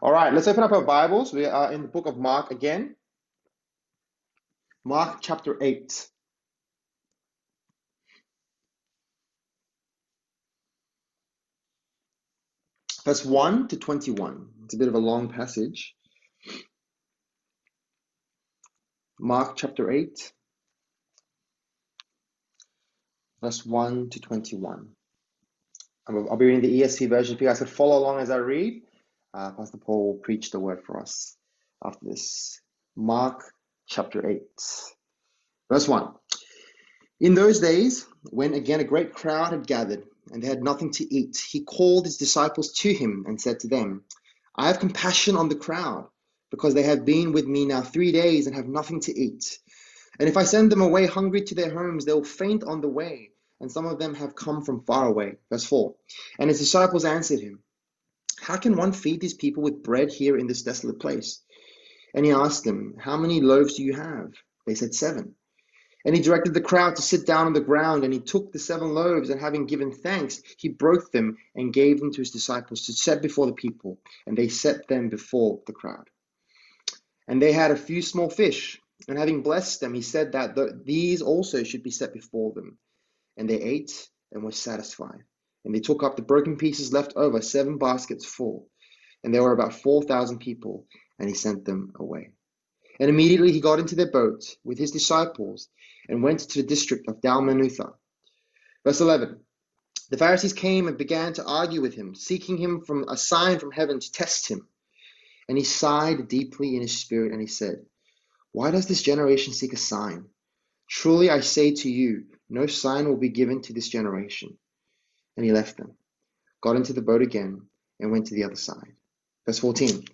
All right, let's open up our Bibles. We are in the book of Mark again. Mark chapter 8. Verse 1 to 21. It's a bit of a long passage. Mark chapter 8, verse 1 to 21. I'll be reading the ESV version. If you guys could follow along as I read, uh, Pastor Paul will preach the word for us after this. Mark chapter 8, verse 1. In those days, when again a great crowd had gathered and they had nothing to eat, he called his disciples to him and said to them, I have compassion on the crowd because they have been with me now three days and have nothing to eat. And if I send them away hungry to their homes, they will faint on the way and some of them have come from far away. Verse 4 And his disciples answered him, How can one feed these people with bread here in this desolate place? And he asked them, How many loaves do you have? They said, Seven. And he directed the crowd to sit down on the ground, and he took the seven loaves, and having given thanks, he broke them and gave them to his disciples to set before the people, and they set them before the crowd. And they had a few small fish, and having blessed them, he said that these also should be set before them. And they ate and were satisfied. And they took up the broken pieces left over, seven baskets full. And there were about 4,000 people, and he sent them away. And immediately he got into their boat with his disciples and went to the district of Dalmanutha. Verse 11 The Pharisees came and began to argue with him, seeking him from a sign from heaven to test him. And he sighed deeply in his spirit, and he said, Why does this generation seek a sign? Truly I say to you, no sign will be given to this generation. And he left them, got into the boat again, and went to the other side. Verse 14.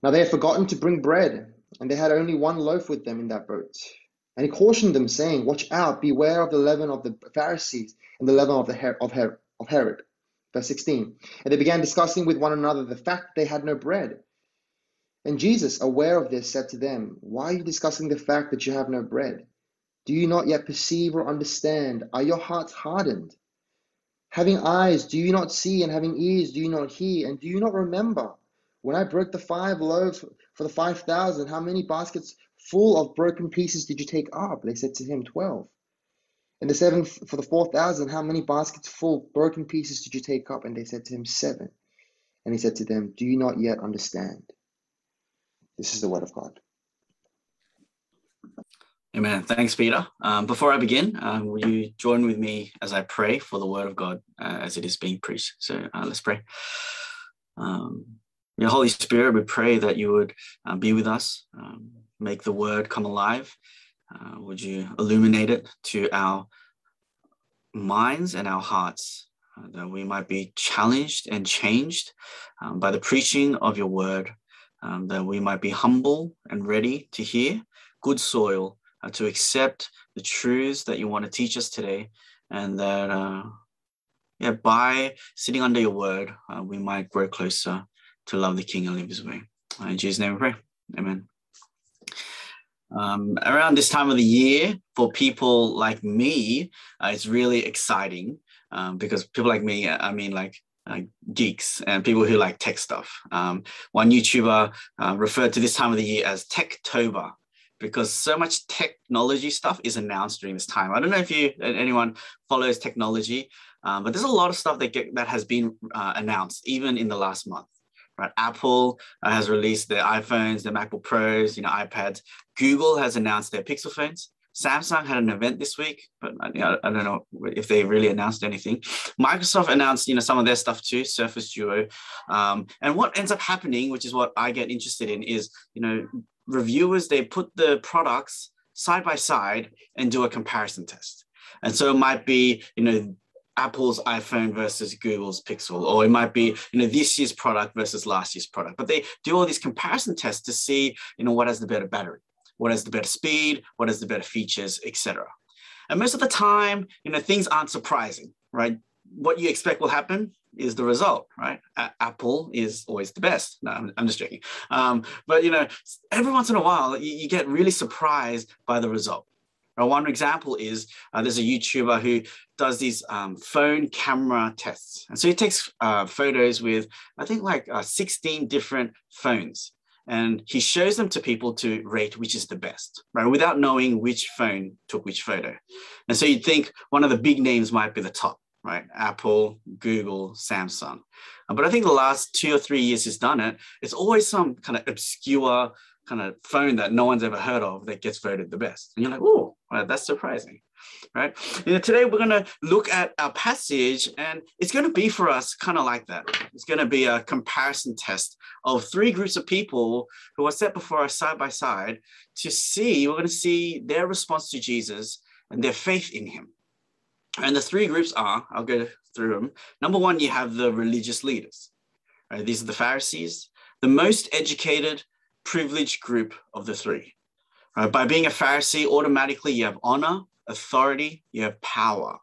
Now they had forgotten to bring bread, and they had only one loaf with them in that boat. And he cautioned them, saying, Watch out, beware of the leaven of the Pharisees and the leaven of, the Her- of, Her- of Herod. Verse 16. And they began discussing with one another the fact that they had no bread. And Jesus, aware of this, said to them, Why are you discussing the fact that you have no bread? Do you not yet perceive or understand? Are your hearts hardened? Having eyes, do you not see? And having ears, do you not hear? And do you not remember? When I broke the five loaves for the five thousand, how many baskets full of broken pieces did you take up? They said to him, Twelve. And the seven for the four thousand, how many baskets full broken pieces did you take up? And they said to him, Seven. And he said to them, Do you not yet understand? This is the word of God. Amen. Thanks, Peter. Um, before I begin, um, will you join with me as I pray for the word of God uh, as it is being preached? So uh, let's pray. Um, Holy Spirit, we pray that you would uh, be with us, um, make the word come alive. Uh, would you illuminate it to our minds and our hearts, uh, that we might be challenged and changed um, by the preaching of your word, um, that we might be humble and ready to hear good soil uh, to accept the truths that you want to teach us today, and that uh, yeah, by sitting under your word, uh, we might grow closer to love the King and live His way. Uh, in Jesus' name, we pray. Amen. Um, around this time of the year, for people like me, uh, it's really exciting um, because people like me, I mean, like uh, geeks and people who like tech stuff. Um, one YouTuber uh, referred to this time of the year as Techtober, because so much technology stuff is announced during this time. I don't know if you anyone follows technology, um, but there's a lot of stuff that get, that has been uh, announced even in the last month. Right, Apple uh, has released their iPhones, their MacBook Pros, you know, iPads. Google has announced their Pixel phones. Samsung had an event this week, but I, I don't know if they really announced anything. Microsoft announced, you know, some of their stuff too, Surface Duo. Um, and what ends up happening, which is what I get interested in, is you know reviewers they put the products side by side and do a comparison test. And so it might be you know apple's iphone versus google's pixel or it might be you know this year's product versus last year's product. But they do all these comparison tests to see you know what has the better battery what has the better speed what has the better features etc and most of the time you know things aren't surprising right? What you expect will happen is the result, right? A- Apple is always the best. No, I'm, I'm just joking. Um, but you know, every once in a while, you, you, get really surprised by the result, one example is uh, there's a YouTuber who does these um, phone camera tests. And so he takes uh, photos with, I think, like uh, 16 different phones. And he shows them to people to rate which is the best, right? Without knowing which phone took which photo. And so you'd think one of the big names might be the top, right? Apple, Google, Samsung. Uh, but I think the last two or three years has done it, it's always some kind of obscure kind of phone that no one's ever heard of that gets voted the best. And you're like, oh, that's surprising, right? You know, today we're going to look at our passage, and it's going to be for us kind of like that. It's going to be a comparison test of three groups of people who are set before us side by side to see, we're going to see their response to Jesus and their faith in him. And the three groups are, I'll go through them. Number one, you have the religious leaders. Right? These are the Pharisees, the most educated, privileged group of the three. Right? By being a Pharisee, automatically you have honor, authority, you have power.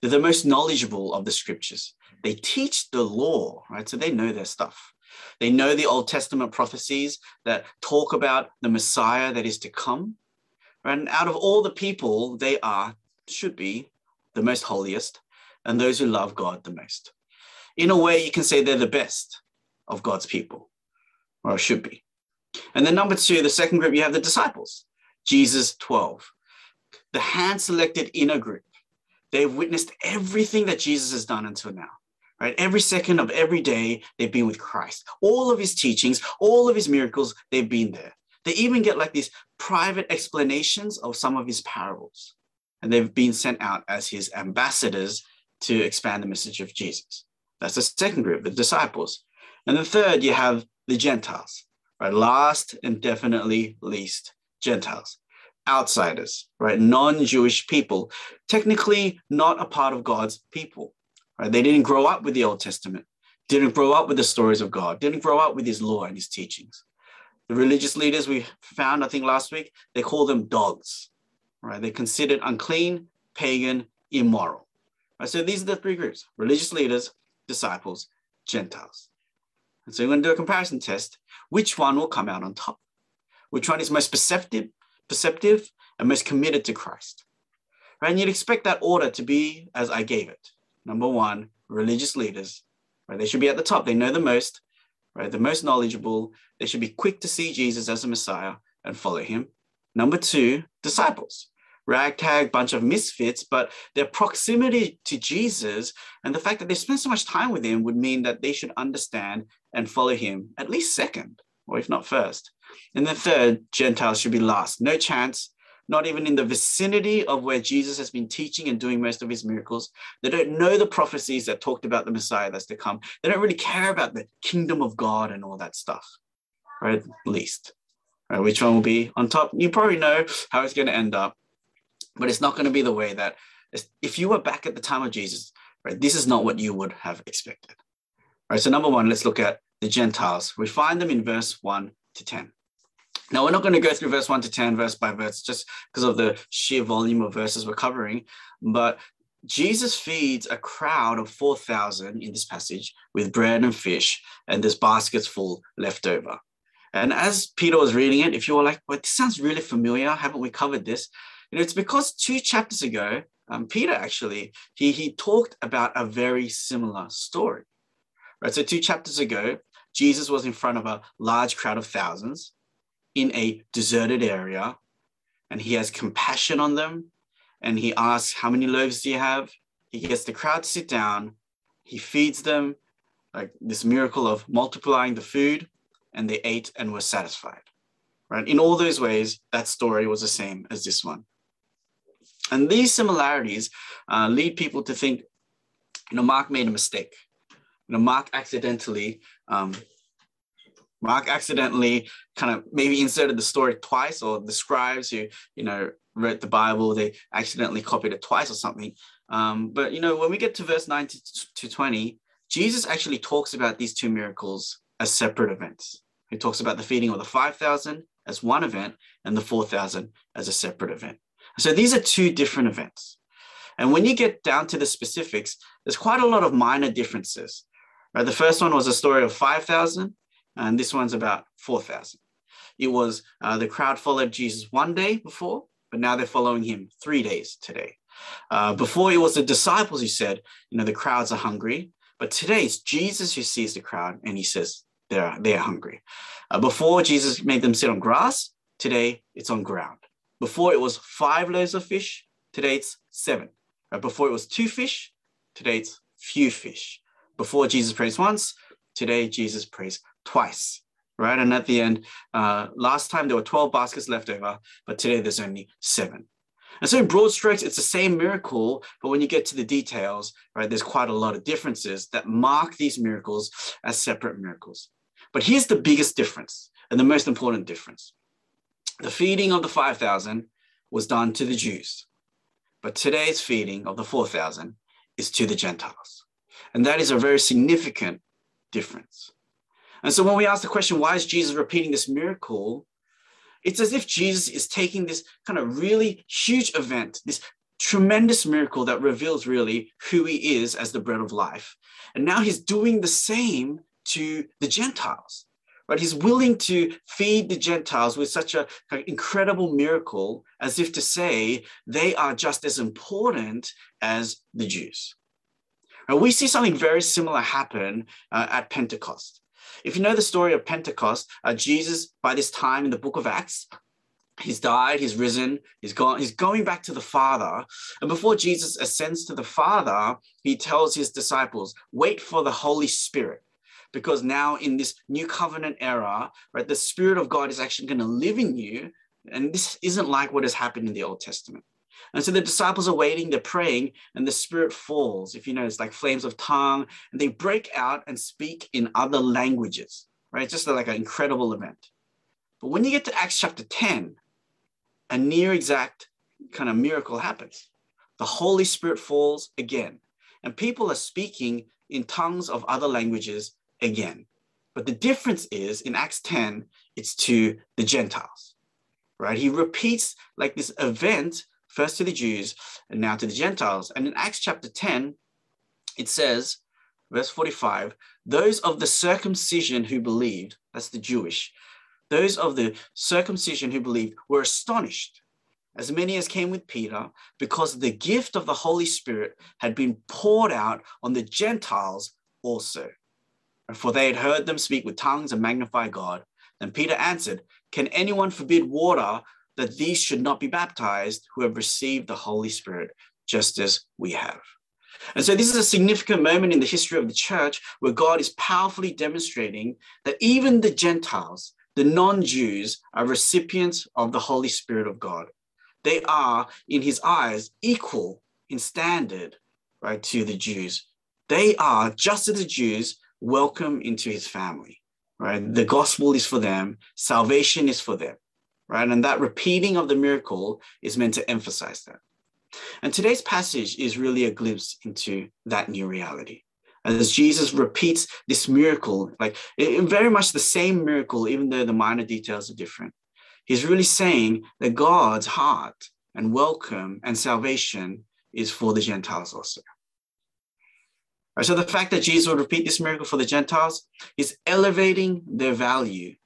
They're the most knowledgeable of the scriptures. They teach the law, right? So they know their stuff. They know the Old Testament prophecies that talk about the Messiah that is to come. And out of all the people, they are, should be, the most holiest and those who love God the most. In a way, you can say they're the best of God's people, or should be. And then number two, the second group, you have the disciples, Jesus 12, the hand selected inner group. They've witnessed everything that Jesus has done until now, right? Every second of every day, they've been with Christ. All of his teachings, all of his miracles, they've been there. They even get like these private explanations of some of his parables. And they've been sent out as his ambassadors to expand the message of Jesus. That's the second group, the disciples. And the third, you have the Gentiles right? Last and definitely least, Gentiles, outsiders, right? Non-Jewish people, technically not a part of God's people, right? They didn't grow up with the Old Testament, didn't grow up with the stories of God, didn't grow up with his law and his teachings. The religious leaders we found, I think last week, they call them dogs, right? They're considered unclean, pagan, immoral. Right? So these are the three groups, religious leaders, disciples, Gentiles. And so we're going to do a comparison test. Which one will come out on top? Which one is most perceptive, perceptive and most committed to Christ? Right? And you'd expect that order to be as I gave it. Number one, religious leaders. Right? They should be at the top. They know the most, right? The most knowledgeable. They should be quick to see Jesus as a Messiah and follow him. Number two, disciples ragtag bunch of misfits, but their proximity to Jesus and the fact that they spend so much time with him would mean that they should understand and follow him at least second, or if not first. And the third, Gentiles should be last. No chance, not even in the vicinity of where Jesus has been teaching and doing most of his miracles. They don't know the prophecies that talked about the Messiah that's to come. They don't really care about the kingdom of God and all that stuff, right? Least. Right, which one will be on top? You probably know how it's going to end up but it's not going to be the way that if you were back at the time of Jesus, right, this is not what you would have expected. Right. So number one, let's look at the Gentiles. We find them in verse one to 10. Now, we're not going to go through verse 1 to 10, verse by verse, just because of the sheer volume of verses we're covering. But Jesus feeds a crowd of 4,000 in this passage with bread and fish, and there's baskets full left over. And as Peter was reading it, if you were like, well, this sounds really familiar, haven't we covered this? You know, it's because two chapters ago, um, Peter actually, he, he talked about a very similar story. Right. So two chapters ago, Jesus was in front of a large crowd of thousands in a deserted area, and he has compassion on them. And he asks, How many loaves do you have? He gets the crowd to sit down, he feeds them, like this miracle of multiplying the food, and they ate and were satisfied. Right. In all those ways, that story was the same as this one. And these similarities uh, lead people to think, you know, Mark made a mistake. You know, Mark accidentally, um, Mark accidentally kind of maybe inserted the story twice, or the scribes who, you know, wrote the Bible, they accidentally copied it twice or something. Um, but, you know, when we get to verse 9 to 20, Jesus actually talks about these two miracles as separate events. He talks about the feeding of the 5,000 as one event and the 4,000 as a separate event. So these are two different events. And when you get down to the specifics, there's quite a lot of minor differences. Right? The first one was a story of 5,000, and this one's about 4,000. It was uh, the crowd followed Jesus one day before, but now they're following him three days today. Uh, before it was the disciples who said, you know, the crowds are hungry, but today it's Jesus who sees the crowd and he says they're they're hungry. Uh, before Jesus made them sit on grass, today it's on ground. Before it was five loaves of fish, today it's seven. Uh, before it was two fish, today it's few fish. Before Jesus prays once, today Jesus prays twice right? And at the end, uh, last time there were 12 baskets left over, but today there's only seven. And so in broad strokes, it's the same miracle, but when you get to the details, right, there's quite a lot of differences that mark these miracles as separate miracles. But here's the biggest difference and the most important difference. The feeding of the 5,000 was done to the Jews, but today's feeding of the 4,000 is to the Gentiles. And that is a very significant difference. And so when we ask the question, why is Jesus repeating this miracle? It's as if Jesus is taking this kind of really huge event, this tremendous miracle that reveals really who he is as the bread of life. And now he's doing the same to the Gentiles. Right? He's willing to feed the Gentiles with such an incredible miracle as if to say they are just as important as the Jews. And we see something very similar happen uh, at Pentecost. If you know the story of Pentecost, uh, Jesus, by this time in the book of Acts, he's died, he's risen, he's gone, he's going back to the Father. And before Jesus ascends to the Father, he tells his disciples, wait for the Holy Spirit. Because now in this new covenant era, right, the Spirit of God is actually going to live in you. And this isn't like what has happened in the Old Testament. And so the disciples are waiting, they're praying, and the Spirit falls. If you it's like flames of tongue, and they break out and speak in other languages, right? It's just like an incredible event. But when you get to Acts chapter 10, a near exact kind of miracle happens. The Holy Spirit falls again, and people are speaking in tongues of other languages again. But the difference is in Acts 10, it's to the Gentiles, right? He repeats like this event first to the Jews and now to the Gentiles. And in Acts chapter 10, it says, verse 45, those of the circumcision who believed, that's the Jewish, those of the circumcision who believed were astonished, as many as came with Peter, because the gift of the Holy Spirit had been poured out on the Gentiles also. For they had heard them speak with tongues and magnify God. Then Peter answered, Can anyone forbid water that these should not be baptized who have received the Holy Spirit, just as we have. And so, this is a significant moment in the history of the church where God is powerfully demonstrating that even the Gentiles, the non Jews, are recipients of the Holy Spirit of God. They are, in his eyes, equal in standard, right, to the Jews. They are, just as the Jews, welcome into his family, right? The gospel is for them, salvation is for them right? And that repeating of the miracle is meant to emphasize that. And today's passage is really a glimpse into that new reality. As Jesus repeats this miracle, like very much the same miracle, even though the minor details are different, he's really saying that God's heart and welcome and salvation is for the Gentiles also. Right, so the fact that Jesus would repeat this miracle for the Gentiles is elevating their value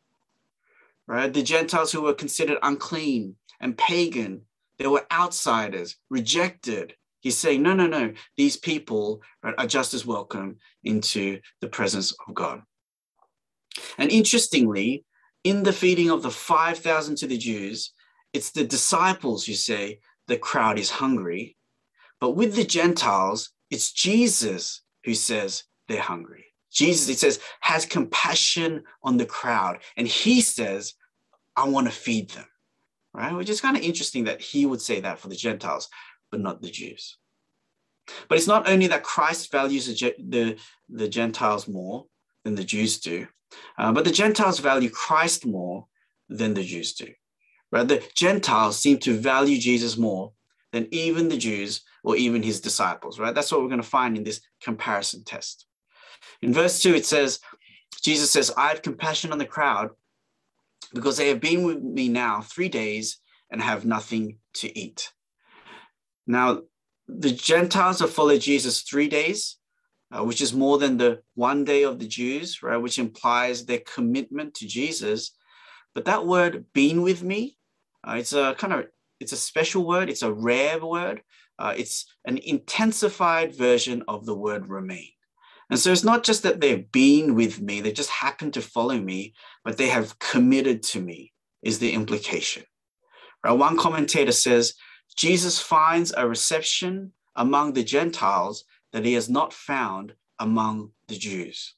right? The Gentiles who were considered unclean and pagan, they were outsiders, rejected. He's saying, no, no, no, these people right, are just as welcome into the presence of God. And interestingly, in the feeding of the 5,000 to the Jews, it's the disciples who say the crowd is hungry. But with the Gentiles, it's Jesus who says they're hungry. Jesus, he says, has compassion on the crowd. And he says, I want to feed them, right? Which is kind of interesting that he would say that for the Gentiles, but not the Jews. But it's not only that Christ values the, the, the Gentiles more than the Jews do, uh, but the Gentiles value Christ more than the Jews do. Right? The Gentiles seem to value Jesus more than even the Jews or even his disciples, right? That's what we're going to find in this comparison test. In verse 2, it says, Jesus says, I have compassion on the crowd because they have been with me now three days and have nothing to eat. Now, the Gentiles have followed Jesus three days, uh, which is more than the one day of the Jews, right? Which implies their commitment to Jesus. But that word, been with me, uh, it's a kind of it's a special word, it's a rare word, uh, it's an intensified version of the word remain. And so it's not just that they've been with me, they just happen to follow me, but they have committed to me, is the implication. Right? One commentator says Jesus finds a reception among the Gentiles that he has not found among the Jews.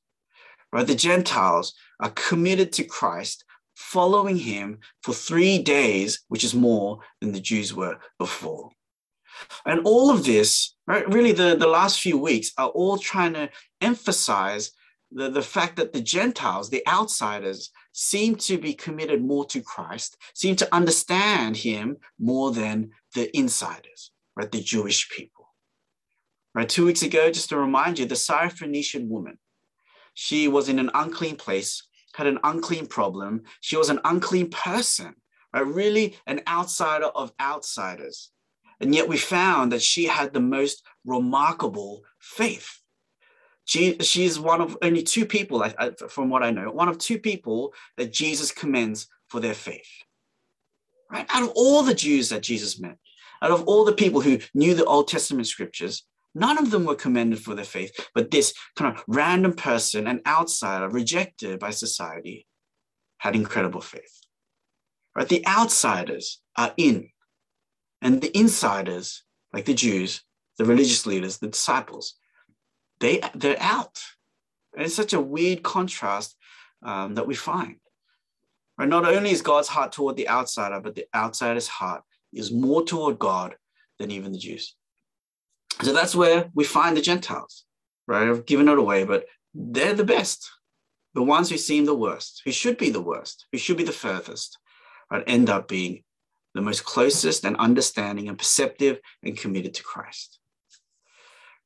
Right? The Gentiles are committed to Christ, following him for three days, which is more than the Jews were before. And all of this, right, really the, the last few weeks are all trying to emphasize the, the fact that the Gentiles, the outsiders, seem to be committed more to Christ, seem to understand him more than the insiders, right, the Jewish people. Right, two weeks ago, just to remind you, the Syrophoenician woman, she was in an unclean place, had an unclean problem. She was an unclean person, right? Really an outsider of outsiders. And yet we found that she had the most remarkable faith. She, she's one of only two people, uh, from what I know, one of two people that Jesus commends for their faith. Right? Out of all the Jews that Jesus met, out of all the people who knew the Old Testament scriptures, none of them were commended for their faith. But this kind of random person, an outsider, rejected by society, had incredible faith. Right? The outsiders are in, and the insiders, like the Jews, the religious leaders, the disciples, they, they're out. And it's such a weird contrast um, that we find. Right? Not only is God's heart toward the outsider, but the outsider's heart is more toward God than even the Jews. So that's where we find the Gentiles, right? I've given it away, but they're the best. The ones who seem the worst, who should be the worst, who should be the furthest, right, end up being the most closest and understanding and perceptive and committed to Christ.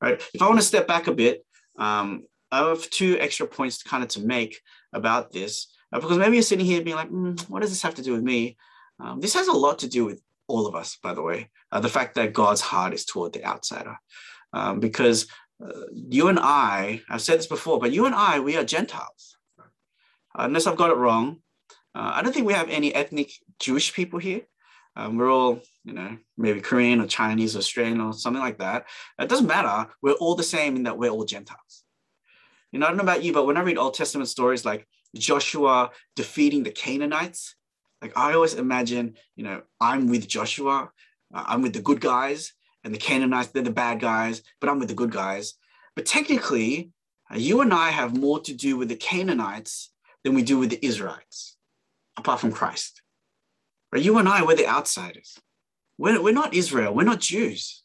Right. If I want to step back a bit, um, I have two extra points to kind of to make about this, uh, because maybe you're sitting here being like, mm, what does this have to do with me? Um, this has a lot to do with all of us, by the way. Uh, the fact that God's heart is toward the outsider, um, because uh, you and I, I've said this before, but you and I, we are Gentiles. unless I've got it wrong, uh, I don't think we have any ethnic Jewish people here. Um, we're all, you know, maybe Korean or Chinese or Australian or something like that. It doesn't matter. We're all the same in that we're all Gentiles. You know, I don't know about you, but when I read Old Testament stories like Joshua defeating the Canaanites, like I always imagine, you know, I'm with Joshua, uh, I'm with the good guys, and the Canaanites, they're the bad guys, but I'm with the good guys. But technically, uh, you and I have more to do with the Canaanites than we do with the Israelites, apart from Christ. Right? You and I, we're the outsiders. We're, we're not Israel, we're not Jews.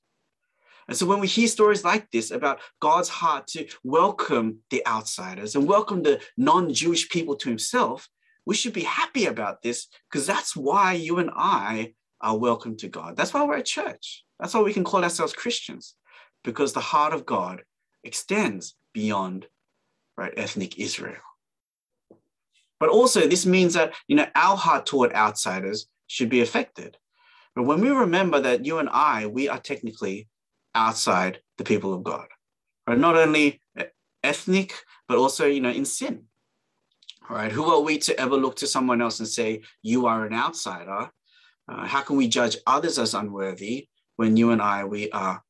And so when we hear stories like this about God's heart to welcome the outsiders and welcome the non Jewish people to himself, we should be happy about this because that's why you and I are welcome to God. That's why we're a church. That's why we can call ourselves Christians because the heart of God extends beyond right ethnic Israel. But also this means that you know our heart toward outsiders should be affected. But when we remember that you and I, we are technically outside the people of God, right? Not only eh, ethnic, but also, you know, in sin. All right, who are we to ever look to someone else and say, you are an outsider? Uh, how can we judge others as unworthy when you and I, we are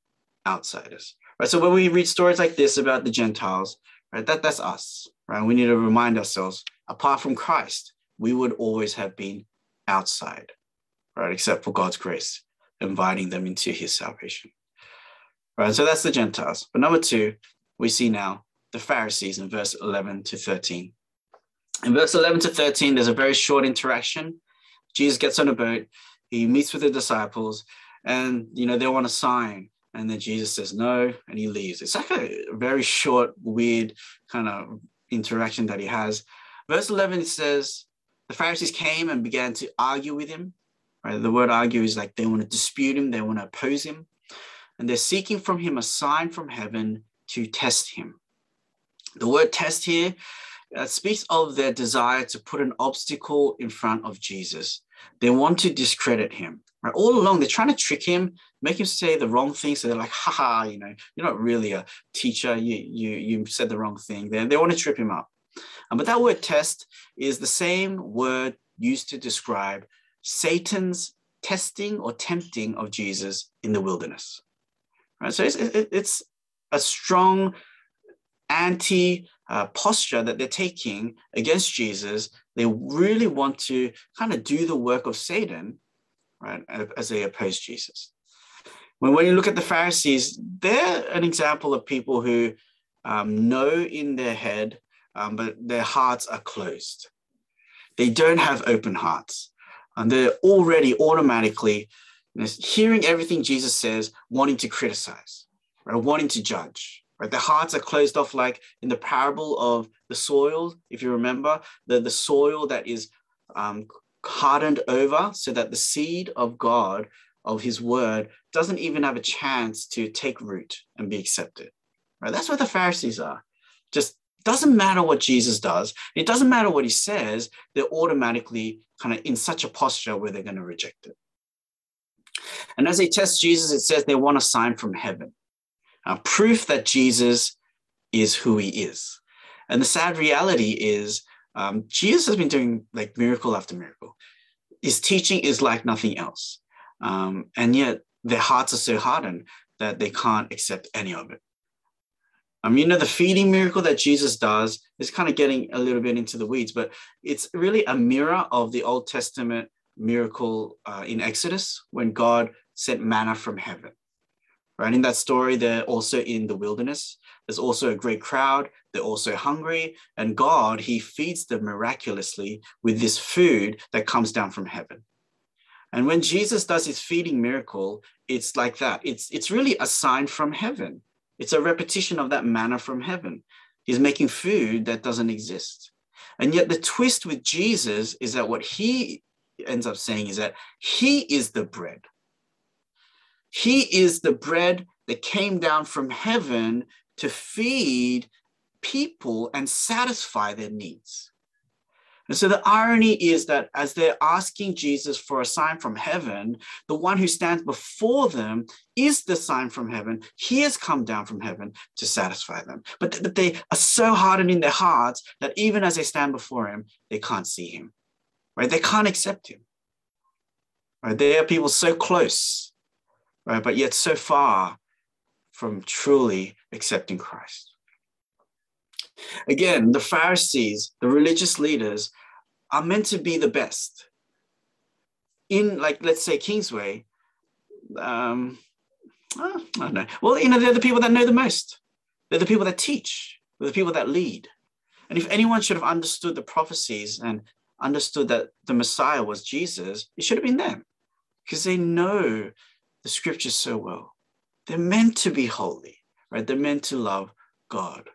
outsiders? Right. So when we read stories like this about the Gentiles, right, that, that's us, right? We need to remind ourselves, apart from Christ, we would always have been outside, right? Except for God's grace, inviting them into his salvation. Right. So that's the Gentiles. But number two, we see now the Pharisees in verse 11 to 13. In verse 11 to 13, there's a very short interaction. Jesus gets on a boat, he meets with the disciples, and you know, they want a sign. And then Jesus says no, and he leaves. It's like a very short, weird kind of interaction that he has. Verse 11 says, The Pharisees came and began to argue with him. Right? The word argue is like they want to dispute him, they want to oppose him. And they're seeking from him a sign from heaven to test him. The word test here uh, speaks of their desire to put an obstacle in front of Jesus. They want to discredit him. Right? All along, they're trying to trick him, make him say the wrong thing. So they're like, haha, you know, you're not really a teacher. You, you, you said the wrong thing. They, they want to trip him up. Um, but that word test is the same word used to describe Satan's testing or tempting of Jesus in the wilderness. Right? So it's, it's a strong anti uh, posture that they're taking against Jesus. They really want to kind of do the work of Satan, right, as they oppose Jesus. When, when you look at the Pharisees, they're an example of people who um, know in their head, um, but their hearts are closed. They don't have open hearts. And they're already automatically you know, hearing everything Jesus says, wanting to criticize, right? wanting to judge. Right? Their hearts are closed off, like in the parable of the soil, if you remember, the, the soil that is um, hardened over so that the seed of God, of his word, doesn't even have a chance to take root and be accepted. Right? That's what the Pharisees are. Just doesn't matter what Jesus does. It doesn't matter what he says. They're automatically kind of in such a posture where they're going to reject it. And as they test Jesus, it says they want a sign from heaven, uh, proof that Jesus is who he is. And the sad reality is, um, Jesus has been doing like miracle after miracle. His teaching is like nothing else. Um, and yet their hearts are so hardened that they can't accept any of it. Um, you know, the feeding miracle that Jesus does is kind of getting a little bit into the weeds, but it's really a mirror of the Old Testament miracle uh, in Exodus when God sent manna from heaven. Right in that story, they're also in the wilderness. There's also a great crowd. They're also hungry, and God He feeds them miraculously with this food that comes down from heaven. And when Jesus does his feeding miracle, it's like that. It's it's really a sign from heaven it's a repetition of that manna from heaven. He's making food that doesn't exist. And yet, the twist with Jesus is that what he ends up saying is that he is the bread. He is the bread that came down from heaven to feed people and satisfy their needs. And so the irony is that as they're asking Jesus for a sign from heaven, the one who stands before them is the sign from heaven. He has come down from heaven to satisfy them. But, but they are so hardened in their hearts that even as they stand before him, they can't see him, right? They can't accept him. Right? They are people so close, right? But yet so far from truly accepting Christ. Again, the Pharisees, the religious leaders, are meant to be the best. In, like, let's say Kingsway, um, oh, I don't know. Well, you know, they're the people that know the most. They're the people that teach. They're the people that lead. And if anyone should have understood the prophecies and understood that the Messiah was Jesus, it should have been them because they know the scriptures so well. They're meant to be holy, right? They're meant to love God.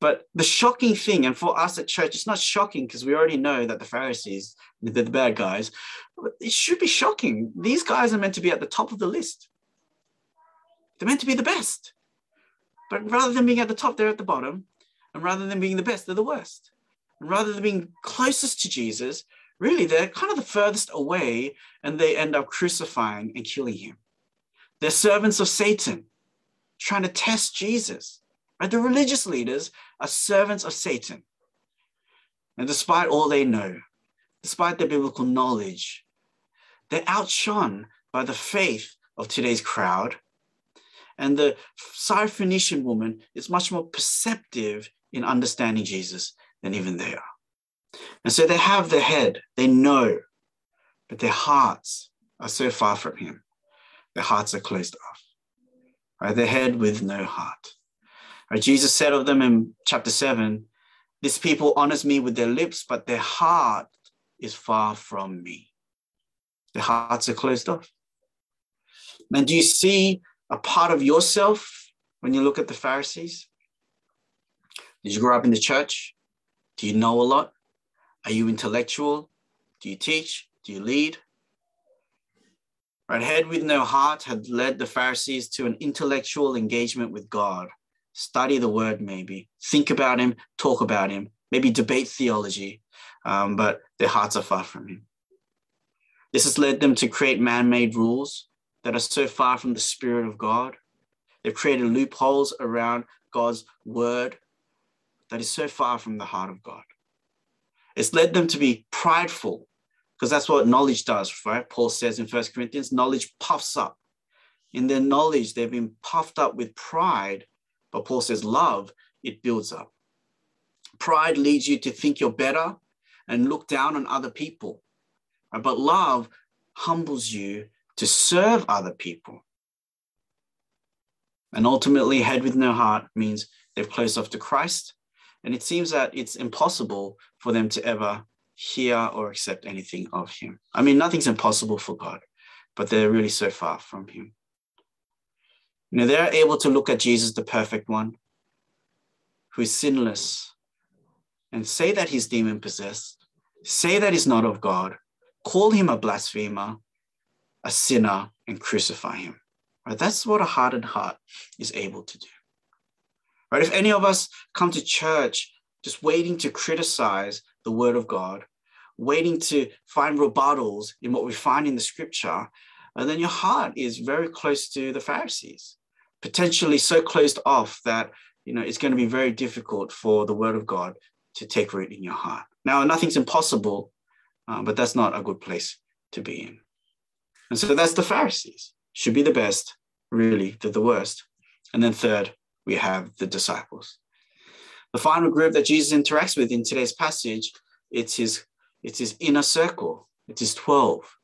But the shocking thing, and for us at church, it's not shocking because we already know that the Pharisees, they're the bad guys. It should be shocking. These guys are meant to be at the top of the list. They're meant to be the best. But rather than being at the top, they're at the bottom. And rather than being the best, they're the worst. And rather than being closest to Jesus, really, they're kind of the furthest away and they end up crucifying and killing him. They're servants of Satan, trying to test Jesus. Right? The religious leaders are servants of Satan. And despite all they know, despite their biblical knowledge, they're outshone by the faith of today's crowd. And the Syrophoenician woman is much more perceptive in understanding Jesus than even they are. And so they have the head, they know, but their hearts are so far from him. Their hearts are closed off. Right? Their head with no heart. Right? Jesus said of them in chapter 7 This people honors me with their lips, but their heart is far from me. Their hearts are closed off. And do you see a part of yourself when you look at the Pharisees? Did you grow up in the church? Do you know a lot? Are you intellectual? Do you teach? Do you lead? Right, head with no heart had led the Pharisees to an intellectual engagement with God study the word, maybe think about him, talk about him, maybe debate theology, um, but their hearts are far from him. This has led them to create man made rules that are so far from the Spirit of God. They've created loopholes around God's word that is so far from the heart of God. It's led them to be prideful because that's what knowledge does, right? Paul says in First Corinthians, knowledge puffs up. In their knowledge, they've been puffed up with pride, but Paul says love, it builds up. Pride leads you to think you're better and look down on other people. But love humbles you to serve other people. And ultimately, head with no heart means they've closed off to Christ. And it seems that it's impossible for them to ever hear or accept anything of Him. I mean, nothing's impossible for God, but they're really so far from Him. Know, they're able to look at Jesus, the perfect one, who is sinless, and say that he's demon possessed, say that he's not of God, call him a blasphemer, a sinner, and crucify him. Right? That's what a hardened heart is able to do. Right? If any of us come to church just waiting to criticize the word of God, waiting to find rebuttals in what we find in the scripture, and uh, then your heart is very close to the Pharisees, potentially so closed off that you know it's going to be very difficult for the word of God to take root in your heart. Now, nothing's impossible, uh, but that's not a good place to be in. And so that's the Pharisees. Should be the best, really, they're the worst. And then third, we have the disciples. The final group that Jesus interacts with in today's passage, it's his, it's his inner circle. It's his 12.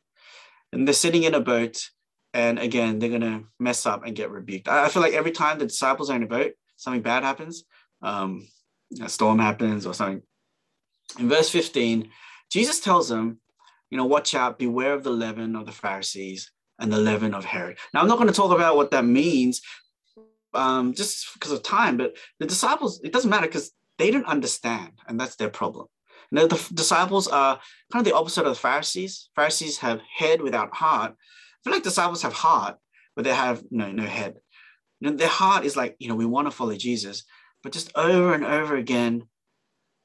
And they're sitting in a boat, and again, they're going to mess up and get rebuked. I, I feel like every time the disciples are in a boat, something bad happens. Um, a storm happens or something. In verse 15, Jesus tells them, you know, watch out, beware of the leaven of the Pharisees and the leaven of Herod. Now, I'm not going to talk about what that means um, just because of time, but the disciples, it doesn't matter because they don't understand, and that's their problem. Now, the disciples are kind of the opposite of the Pharisees. Pharisees have head without heart. I feel like disciples have heart, but they have no, no head. Their heart is like, you know, we want to follow Jesus, but just over and over again,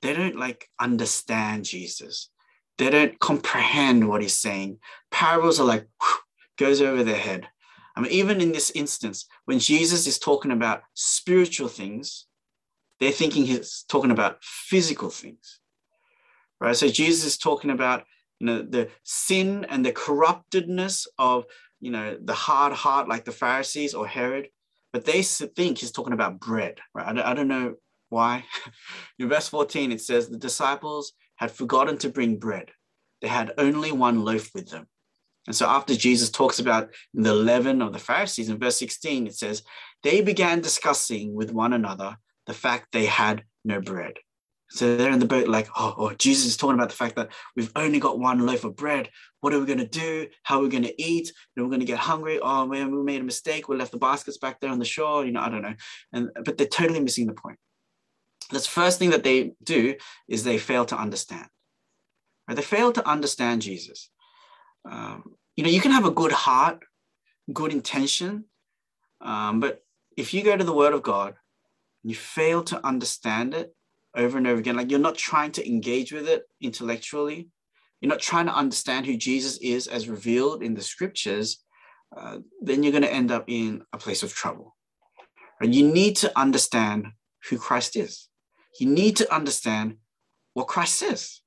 they don't like understand Jesus. They don't comprehend what he's saying. Parables are like, whew, goes over their head. I mean, even in this instance, when Jesus is talking about spiritual things, they're thinking he's talking about physical things, right? So Jesus is talking about, you know, the sin and the corruptedness of, you know, the hard heart, like the Pharisees or Herod, but they think he's talking about bread, right? I don't, I don't know why. in verse 14, it says, the disciples had forgotten to bring bread. They had only one loaf with them. And so after Jesus talks about the leaven of the Pharisees in verse 16, it says, they began discussing with one another the fact they had no bread. So they're in the boat, like, oh, oh, Jesus is talking about the fact that we've only got one loaf of bread. What are we going to do? How are we going to eat? Know, we're going to get hungry. Oh, man, we made a mistake. We left the baskets back there on the shore. You know, I don't know. And but they're totally missing the point. The first thing that they do is they fail to understand. Right? They fail to understand Jesus. Um, you know, you can have a good heart, good intention, um, but if you go to the Word of God, you fail to understand it, over and over again. Like you're not trying to engage with it intellectually. You're not trying to understand who Jesus is as revealed in the scriptures. Uh, then you're going to end up in a place of trouble. And you need to understand who Christ is. You need to understand what Christ says,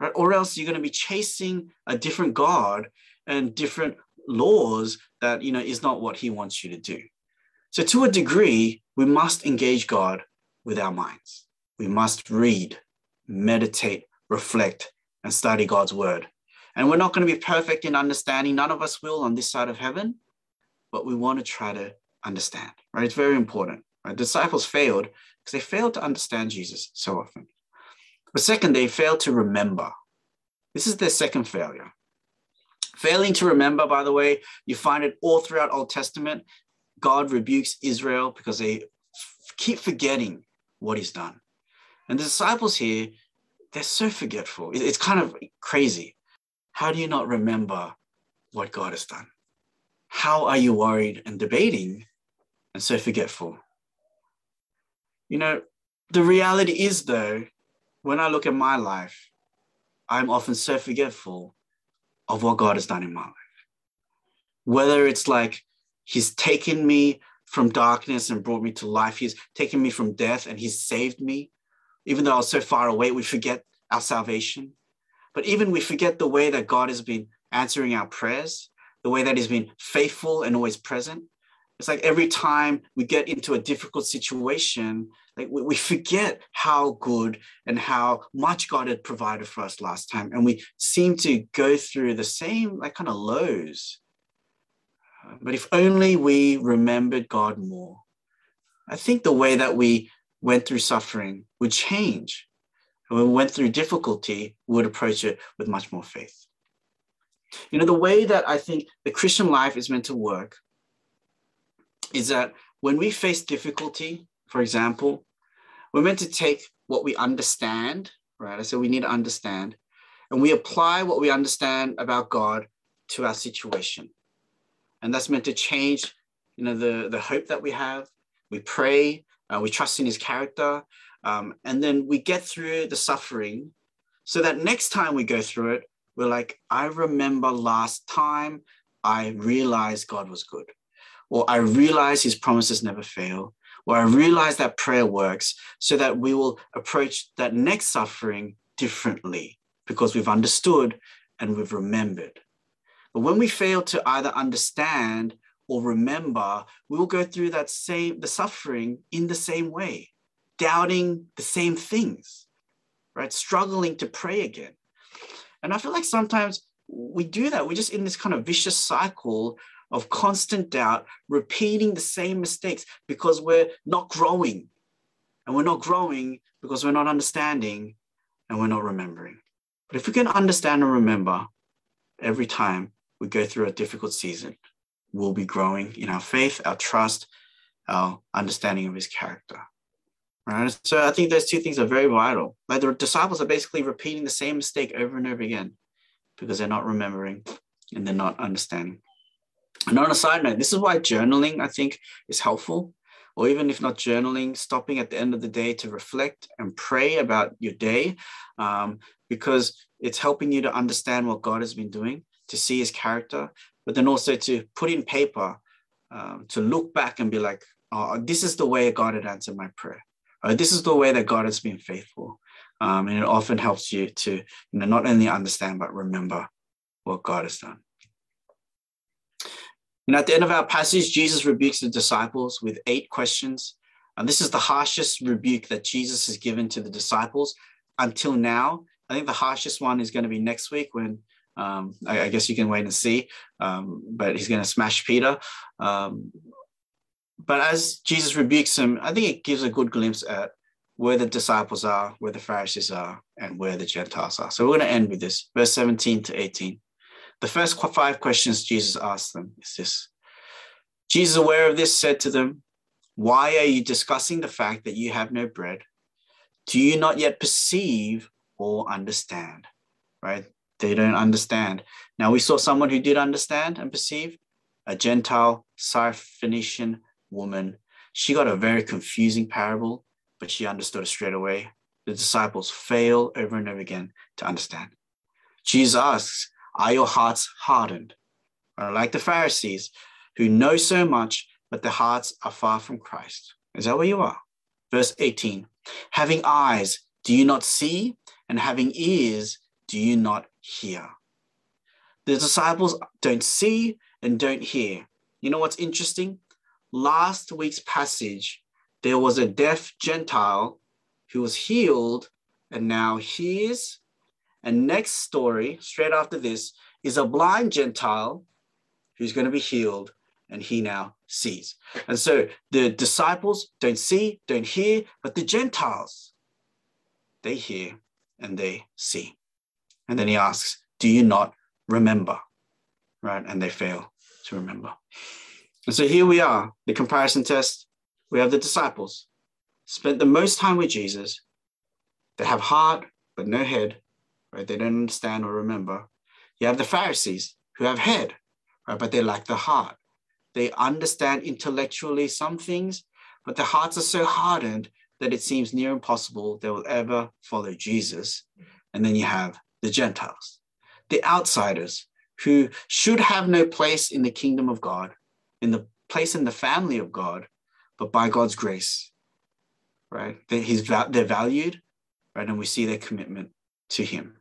right? Or else you're going to be chasing a different God and different laws that you know is not what He wants you to do. So, to a degree, we must engage God with our minds we must read, meditate, reflect, and study God's word. And we're not going to be perfect in understanding. None of us will on this side of heaven, but we want to try to understand, right? It's very important. Right? Disciples failed because they failed to understand Jesus so often. But second, they fail to remember. This is their second failure. Failing to remember, by the way, you find it all throughout Old Testament. God rebukes Israel because they keep forgetting what he's done. And the disciples here, they're so forgetful. It's kind of crazy. How do you not remember what God has done? How are you worried and debating and so forgetful? You know, the reality is, though, when I look at my life, I'm often so forgetful of what God has done in my life. Whether it's like He's taken me from darkness and brought me to life, He's taken me from death and He's saved me even though I was so far away, we forget our salvation. But even we forget the way that God has been answering our prayers, the way that He's been faithful and always present. It's like every time we get into a difficult situation, we, we forget how good and how much God had provided for us last time. And we seem to go through the same like kind of lows. But if only we remembered God more, I think the way that we went through suffering would change. And when we went through difficulty, we would approach it with much more faith. You know, the way that I think the Christian life is meant to work is that when we face difficulty, for example, we're meant to take what we understand, right? So we need to understand, and we apply what we understand about God to our situation. And that's meant to change, you know, the, the hope that we have. We pray, uh, we trust in his character, um, and then we get through the suffering so that next time we go through it, we're like, I remember last time I realized God was good, or I realized his promises never fail, or I realize that prayer works, so that we will approach that next suffering differently because we've understood and we've remembered. But when we fail to either understand or remember, we will go through that same the suffering in the same way, doubting the same things, right? Struggling to pray again. And I feel like sometimes we do that. We're just in this kind of vicious cycle of constant doubt, repeating the same mistakes because we're not growing. And we're not growing because we're not understanding and we're not remembering. But if we can understand and remember every time we go through a difficult season, we'll be growing in our faith, our trust, our understanding of his character. Right? So I think those two things are very vital. Like the disciples are basically repeating the same mistake over and over again because they're not remembering and they're not understanding. And on a side note, this is why journaling, I think, is helpful. Or even if not journaling, stopping at the end of the day to reflect and pray about your day, um, because it's helping you to understand what God has been doing, to see his character, but then also to put in paper, um, to look back and be like, oh, this is the way God had answered my prayer. Or this is the way that God has been faithful. Um, and it often helps you to you know, not only understand, but remember what God has done. And at the end of our passage, Jesus rebukes the disciples with eight questions. And this is the harshest rebuke that Jesus has given to the disciples until now. I think the harshest one is going to be next week when um, I, I, guess you can wait and see. Um, but he's going to smash Peter. Um, but as Jesus rebukes him, I think it gives a good glimpse at where the disciples are, where the Pharisees are, and where the Gentiles are. So we're going to end with this, verse 17 to 18. The first five questions Jesus asked them is this Jesus, aware of this, said to them, Why are you discussing the fact that you have no bread? Do you not yet perceive or understand? Right? They don't understand. Now, we saw someone who did understand and perceive a Gentile Syrophoenician woman. She got a very confusing parable, but she understood it straight away. The disciples fail over and over again to understand. Jesus asks, are your hearts hardened? Like the Pharisees who know so much, but their hearts are far from Christ. Is that where you are? Verse 18 Having eyes, do you not see? And having ears, do you not hear? The disciples don't see and don't hear. You know what's interesting? Last week's passage, there was a deaf Gentile who was healed and now hears and next story, straight after this, is a blind Gentile who's going to be healed, and he now sees. And so the disciples don't see, don't hear, but the Gentiles, they hear and they see. And then he asks, Do you not remember? Right? And they fail to remember. And so here we are, the comparison test. We have the disciples, spent the most time with Jesus. They have heart, but no head right? They don't understand or remember. You have the Pharisees who have head, right? But they lack the heart. They understand intellectually some things, but their hearts are so hardened that it seems near impossible they will ever follow Jesus. And then you have the Gentiles, the outsiders who should have no place in the kingdom of God, in the place in the family of God, but by God's grace, right? They're, he's, they're valued, right? And we see their commitment to him.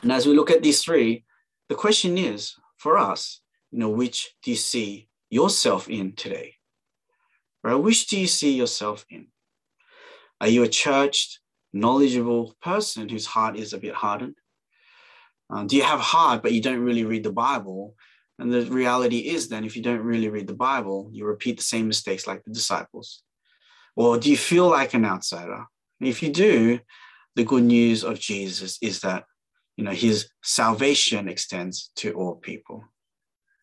And as we look at these three, the question is for us, you know, which do you see yourself in today? Right? Which do you see yourself in? Are you a churched, knowledgeable person whose heart is a bit hardened? Uh, do you have heart, but you don't really read the Bible? And the reality is, then, if you don't really read the Bible, you repeat the same mistakes like the disciples. Or do you feel like an outsider? If you do, the good news of Jesus is that you know his salvation extends to all people.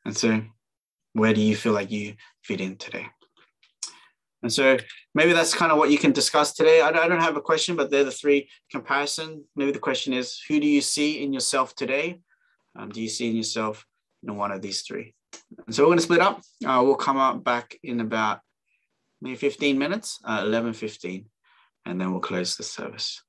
And so, where do you feel like you fit in today? And so maybe that's kind of what you can discuss today. I don't, have a question, but they're the three comparison. Maybe the question is, who do you see in yourself today? Um, do you see in yourself in one of these three? And so we're going to split up. Uh, we'll come up back in about maybe 15 minutes, uh, 11.15, and then we'll close the service.